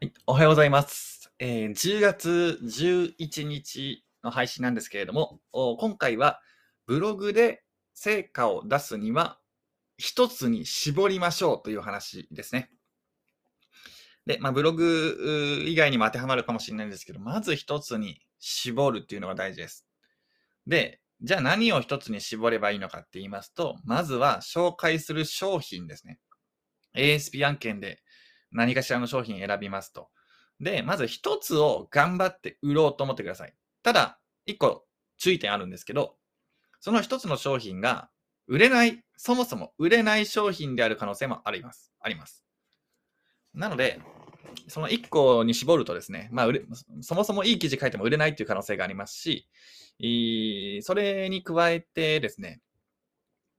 はい、おはようございます。えー10月11日の配信なんですけれども、今回はブログで成果を出すには一つに絞りましょうという話ですね。で、まあ、ブログ以外にも当てはまるかもしれないんですけど、まず一つに絞るっていうのが大事です。で、じゃあ何を一つに絞ればいいのかって言いますと、まずは紹介する商品ですね。ASP 案件で何かしらの商品選びますと。で、まず一つを頑張って売ろうと思ってください。ただ、一個注意点あるんですけど、その一つの商品が売れない、そもそも売れない商品である可能性もあります。あります。なので、その一個に絞るとですね、まあ、そもそもいい記事書いても売れないっていう可能性がありますし、それに加えてですね、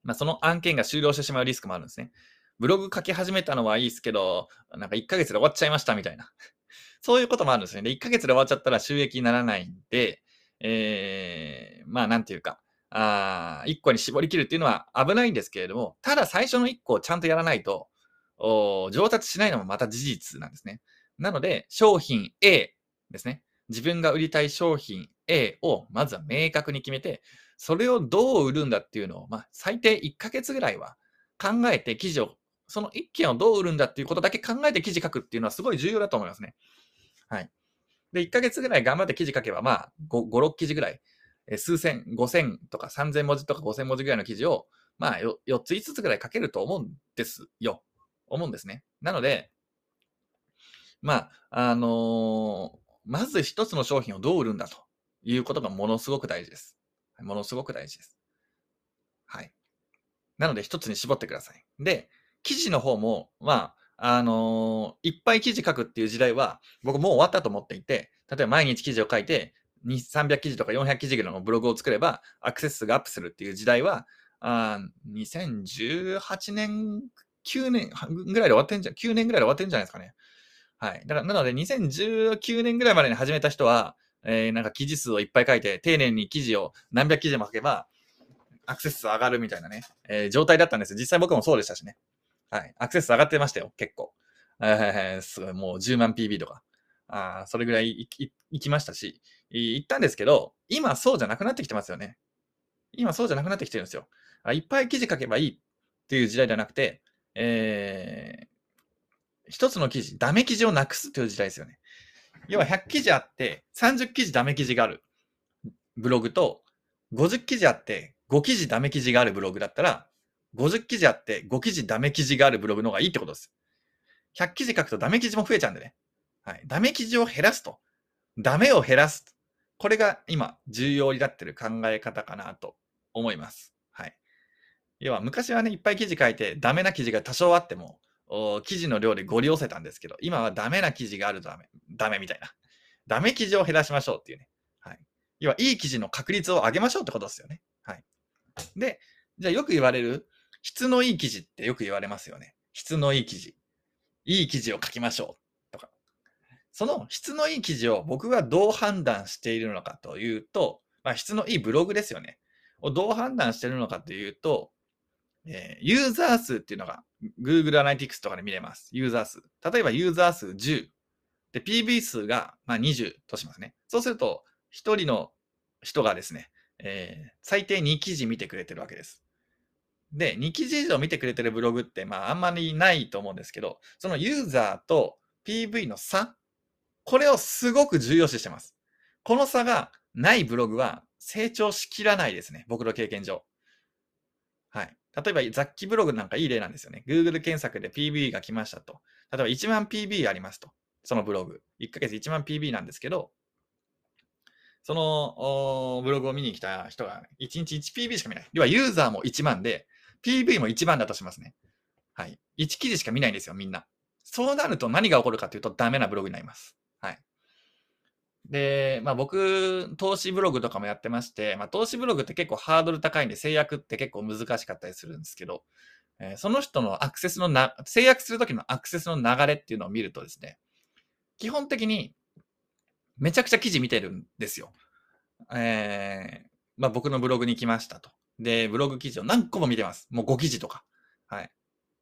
まあ、その案件が終了してしまうリスクもあるんですね。ブログ書き始めたのはいいですけど、なんか1ヶ月で終わっちゃいましたみたいな。そういうこともあるんですね。で、1ヶ月で終わっちゃったら収益にならないんで、えー、まあなんていうか、あ1個に絞り切るっていうのは危ないんですけれども、ただ最初の1個をちゃんとやらないと、上達しないのもまた事実なんですね。なので、商品 A ですね。自分が売りたい商品 A をまずは明確に決めて、それをどう売るんだっていうのを、まあ、最低1ヶ月ぐらいは考えて記事を、その1件をどう売るんだっていうことだけ考えて記事書くっていうのはすごい重要だと思いますね。はい。で、1ヶ月ぐらい頑張って記事書けば、まあ、5、5 6記事ぐらい、数千、5000とか3000文字とか5000文字ぐらいの記事を、まあ4、4つ5つぐらい書けると思うんですよ。思うんですね。なので、まあ、あのーまず一つの商品をどう売るんだということがものすごく大事です。ものすごく大事です。はい。なので一つに絞ってください。で、記事の方も、まあ、あのーいっぱい記事書くっていう時代は、僕もう終わったと思っていて、例えば毎日記事を書いて、300記事とか400記事ぐらいのブログを作れば、アクセス数がアップするっていう時代は、あ2018年、9年ぐらいで終わってんじゃん、9年ぐらいで終わってんじゃないですかね。はい。だから、なので、2019年ぐらいまでに始めた人は、えーなんか記事数をいっぱい書いて、丁寧に記事を何百記事も書けば、アクセス数上がるみたいなね、えー状態だったんです。実際僕もそうでしたしね。はい。アクセス上がってましたよ、結構。えー、すごい、もう10万 PB とか。あーそれぐらいいいいきましたし、行ったんですけど、今そうじゃなくなってきてますよね。今そうじゃなくなってきてるんですよ。あいっぱい記事書けばいいっていう時代ではなくて、えー一つの記事、ダメ記事をなくすという時代ですよね。要は100記事あって、30記事ダメ記事があるブログと、50記事あって、5記事ダメ記事があるブログだったら、50記事あって、5記事ダメ記事があるブログの方がいいってことです。100記事書くとダメ記事も増えちゃうんでね。はい。ダメ記事を減らすと。ダメを減らす。これが今、重要になってる考え方かなと思います。はい。要は、昔はね、いっぱい記事書いて、ダメな記事が多少あっても、記事の量でご利用せたんですけど、今はダメな記事があるとダメ、ダメみたいな。ダメ記事を減らしましょうっていうね。はい。要は、いい記事の確率を上げましょうってことですよね。はい。で、じゃあよく言われる、質のいい記事ってよく言われますよね。質のいい記事。いい記事を書きましょう。とか。その質のいい記事を僕がどう判断しているのかというと、まあ、質のいいブログですよね。をどう判断しているのかというと、えーユーザー数っていうのが Google Analytics とかで見れます。ユーザー数。例えばユーザー数10。で、PV 数が、まあ、20としますね。そうすると、1人の人がですね、えー最低2記事見てくれてるわけです。で、2記事以上見てくれてるブログって、まあ、あんまりないと思うんですけど、そのユーザーと PV の差、これをすごく重要視してます。この差がないブログは成長しきらないですね。僕の経験上。はい。例えば雑記ブログなんかいい例なんですよね。Google 検索で PV が来ましたと。例えば1万 PV ありますと。そのブログ。1ヶ月1万 PV なんですけど、そのブログを見に来た人が1日 1PV しか見ない。要はユーザーも1万で、PV も1万だとしますね。はい。1記事しか見ないんですよ、みんな。そうなると何が起こるかというとダメなブログになります。はい。で、まあ僕、投資ブログとかもやってまして、まあ投資ブログって結構ハードル高いんで制約って結構難しかったりするんですけど、えーその人のアクセスのな、制約するときのアクセスの流れっていうのを見るとですね、基本的にめちゃくちゃ記事見てるんですよ。えーまあ僕のブログに来ましたと。で、ブログ記事を何個も見てます。もう5記事とか。はい。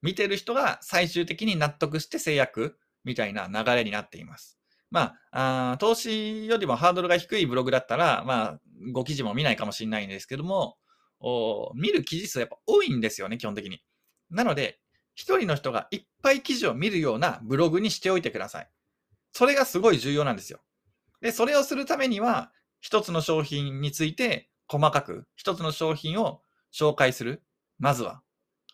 見てる人が最終的に納得して制約みたいな流れになっています。まあ、あ投資よりもハードルが低いブログだったら、まあ、5記事も見ないかもしれないんですけども、お見る記事数やっぱ多いんですよね、基本的に。なので、一人の人がいっぱい記事を見るようなブログにしておいてください。それがすごい重要なんですよ。で、それをするためには、一つの商品について細かく、一つの商品を紹介する。まずは。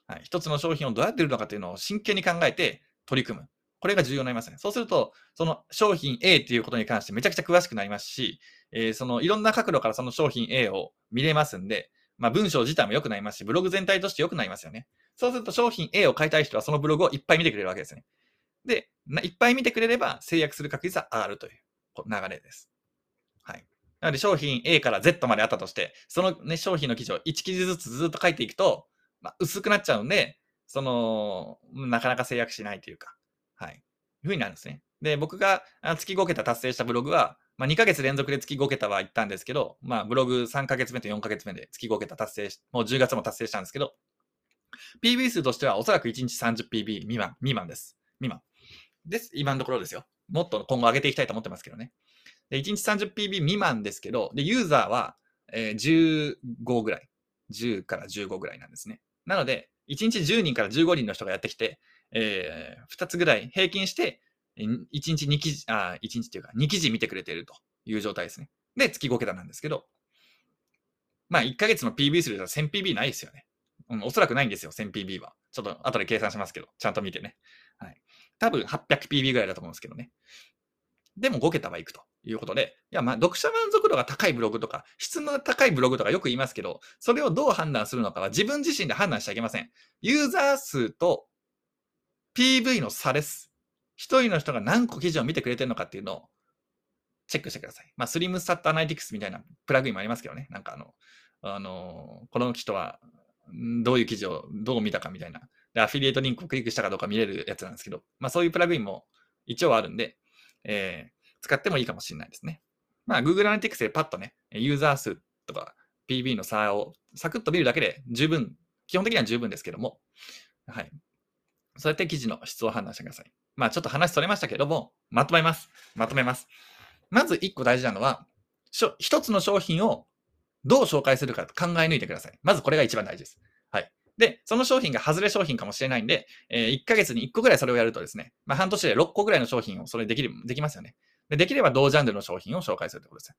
はい、一つの商品をどうやって売るのかというのを真剣に考えて取り組む。これが重要になりますね。そうすると、その商品 A っていうことに関してめちゃくちゃ詳しくなりますし、えー、そのいろんな角度からその商品 A を見れますんで、まあ、文章自体も良くなりますし、ブログ全体として良くなりますよね。そうすると商品 A を買いたい人はそのブログをいっぱい見てくれるわけですね。で、いっぱい見てくれれば制約する確率は上がるという流れです。なので商品 A から Z まであったとして、その、ね、商品の記事を1記事ずつずっと書いていくと、まあ、薄くなっちゃうんで、その、なかなか制約しないというか、はい。いうふうになるんですね。で、僕が月5桁達成したブログは、まあ、2ヶ月連続で月5桁は行ったんですけど、まあ、ブログ3ヶ月目と4ヶ月目で月5桁達成し、もう10月も達成したんですけど、PB 数としてはおそらく1日 30PB 未満、未満です。未満。です。今のところですよ。もっと今後上げていきたいと思ってますけどね。で1日 30PB 未満ですけど、で、ユーザーは、えー、15ぐらい。10から15ぐらいなんですね。なので、1日10人から15人の人がやってきて、えー、2つぐらい平均して、1日2記事、あ、1日っていうか2記事見てくれているという状態ですね。で、月5桁なんですけど、まあ1ヶ月の PB 数で 1000PB ないですよね。うん、おそらくないんですよ、1000PB は。ちょっと後で計算しますけど、ちゃんと見てね。はい。多分 800PB ぐらいだと思うんですけどね。でも5桁はいくということで、いや、まあ、読者満足度が高いブログとか、質の高いブログとかよく言いますけど、それをどう判断するのかは自分自身で判断しちゃいけません。ユーザー数と PV の差です。一人の人が何個記事を見てくれてるのかっていうのをチェックしてください。まあ、スリムスタットアナリティクスみたいなプラグインもありますけどね。なんかあの、あの、この人はどういう記事をどう見たかみたいな。アフィリエイトリンクをクリックしたかどうか見れるやつなんですけど、まあそういうプラグインも一応あるんで、えー、使ってもいいかもしれないですね。まあ Google Analytics でパッとね、ユーザー数とか PB の差をサクッと見るだけで十分、基本的には十分ですけども、はい。そうやって記事の質を判断してください。まあちょっと話それましたけども、まとめます。まとめます。まず一個大事なのは、一つの商品をどう紹介するか考え抜いてください。まずこれが一番大事です。で、その商品が外れ商品かもしれないんで、えー、1ヶ月に1個ぐらいそれをやるとですね、まあ、半年で6個ぐらいの商品をそれできる、できますよね。でできれば同ジャンルの商品を紹介するということです。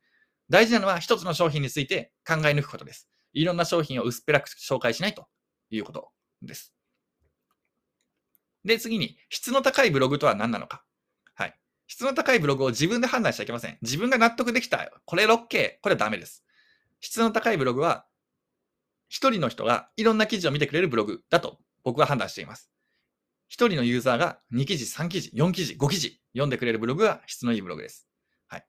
大事なのは一つの商品について考え抜くことです。いろんな商品を薄っぺらく紹介しないということです。で、次に、質の高いブログとは何なのか。はい。質の高いブログを自分で判断しちゃいけません。自分が納得できた。これ 6K。これはダメです。質の高いブログは、一人の人がいろんな記事を見てくれるブログだと僕は判断しています。一人のユーザーが2記事、3記事、4記事、5記事読んでくれるブログが質のいいブログです。はい。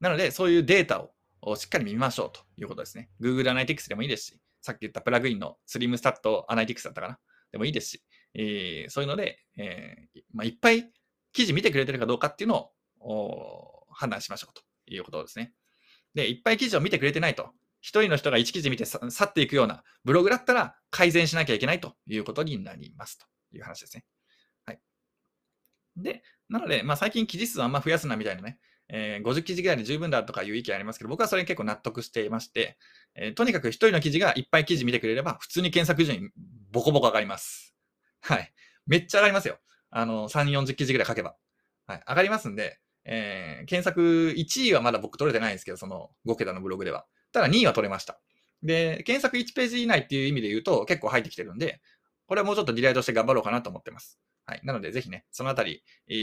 なので、そういうデータをしっかり見ましょうということですね。Google Analytics でもいいですし、さっき言ったプラグインの SlimStat Analytics だったかな？でもいいですし、えー、そういうので、えーまあ、いっぱい記事見てくれてるかどうかっていうのを判断しましょうということですね。で、いっぱい記事を見てくれてないと。一人の人が一記事見て去っていくようなブログだったら改善しなきゃいけないということになりますという話ですね。はい。で、なので、まあ、最近記事数あんま増やすなみたいなね、えー、50記事ぐらいで十分だとかいう意見ありますけど、僕はそれに結構納得していまして、えー、とにかく一人の記事がいっぱい記事見てくれれば、普通に検索順位ボコボコ上がります。はい。めっちゃ上がりますよ。あの、3、40記事ぐらい書けば。はい。上がりますんで、えー、検索1位はまだ僕取れてないんですけど、その5桁のブログでは。ただ2位は取れました。で、検索1ページ以内っていう意味で言うと結構入ってきてるんで、これはもうちょっとリライトして頑張ろうかなと思ってます。はい。なので、ぜひね、そのあたり、え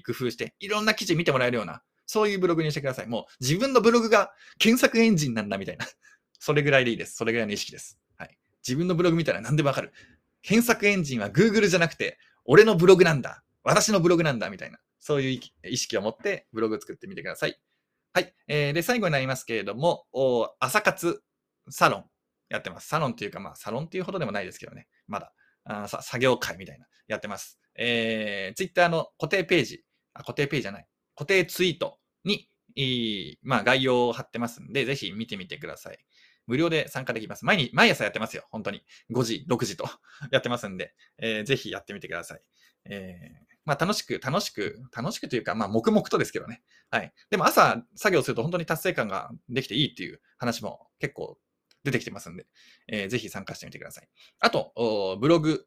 ー、工夫して、いろんな記事見てもらえるような、そういうブログにしてください。もう、自分のブログが検索エンジンなんだみたいな。それぐらいでいいです。それぐらいの意識です。はい。自分のブログ見たら何でもわかる。検索エンジンは Google じゃなくて、俺のブログなんだ。私のブログなんだ。みたいな。そういう意識を持ってブログを作ってみてください。はい。えー、で、最後になりますけれども、朝活サロンやってます。サロンっていうか、まあ、サロンっていうほどでもないですけどね。まだ。あ作業会みたいな、やってます。えー、ツイッターの固定ページ、あ固定ページじゃない、固定ツイートに、まあ、概要を貼ってますんで、ぜひ見てみてください。無料で参加できます。毎日、毎朝やってますよ。本当に。5時、6時と やってますんで、えー、ぜひやってみてください。えーまあ、楽しく、楽しく、楽しくというか、まあ、黙々とですけどね。はい。でも朝作業すると本当に達成感ができていいっていう話も結構出てきてますんで、えー、ぜひ参加してみてください。あと、ブログ、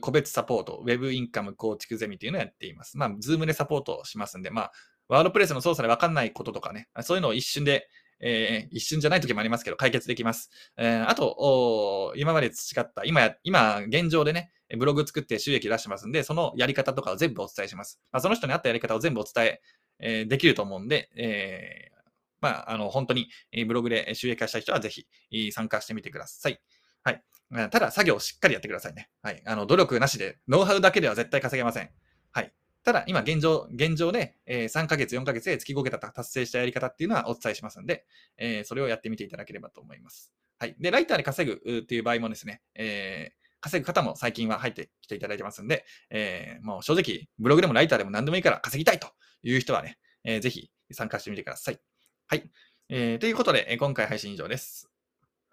個別サポート、ウェブインカム構築ゼミっていうのをやっています。まあ、ズームでサポートしますんで、まあ、ワードプレスの操作でわかんないこととかね、そういうのを一瞬で、えー、一瞬じゃない時もありますけど、解決できます。えー、あと、今まで培った、今や、今、現状でね、ブログ作って収益出してますんで、そのやり方とかを全部お伝えします。まあ、その人に合ったやり方を全部お伝ええー、できると思うんで、えー、まあ、あの、本当にブログで収益化した人はぜひ参加してみてください。はい。ただ、作業をしっかりやってくださいね。はい。あの、努力なしで、ノウハウだけでは絶対稼げません。はい。ただ、今現状、現状で、えー、3ヶ月、4ヶ月で月5桁達成したやり方っていうのはお伝えしますんで、えー、それをやってみていただければと思います。はい。で、ライターで稼ぐっていう場合もですね、えー、稼ぐ方も最近は入ってきていただいてますんで、えー、もう正直、ブログでもライターでも何でもいいから稼ぎたいという人はね、えー、ぜひ参加してみてください。はい。えー、ということで、今回配信以上です。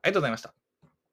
ありがとうございました。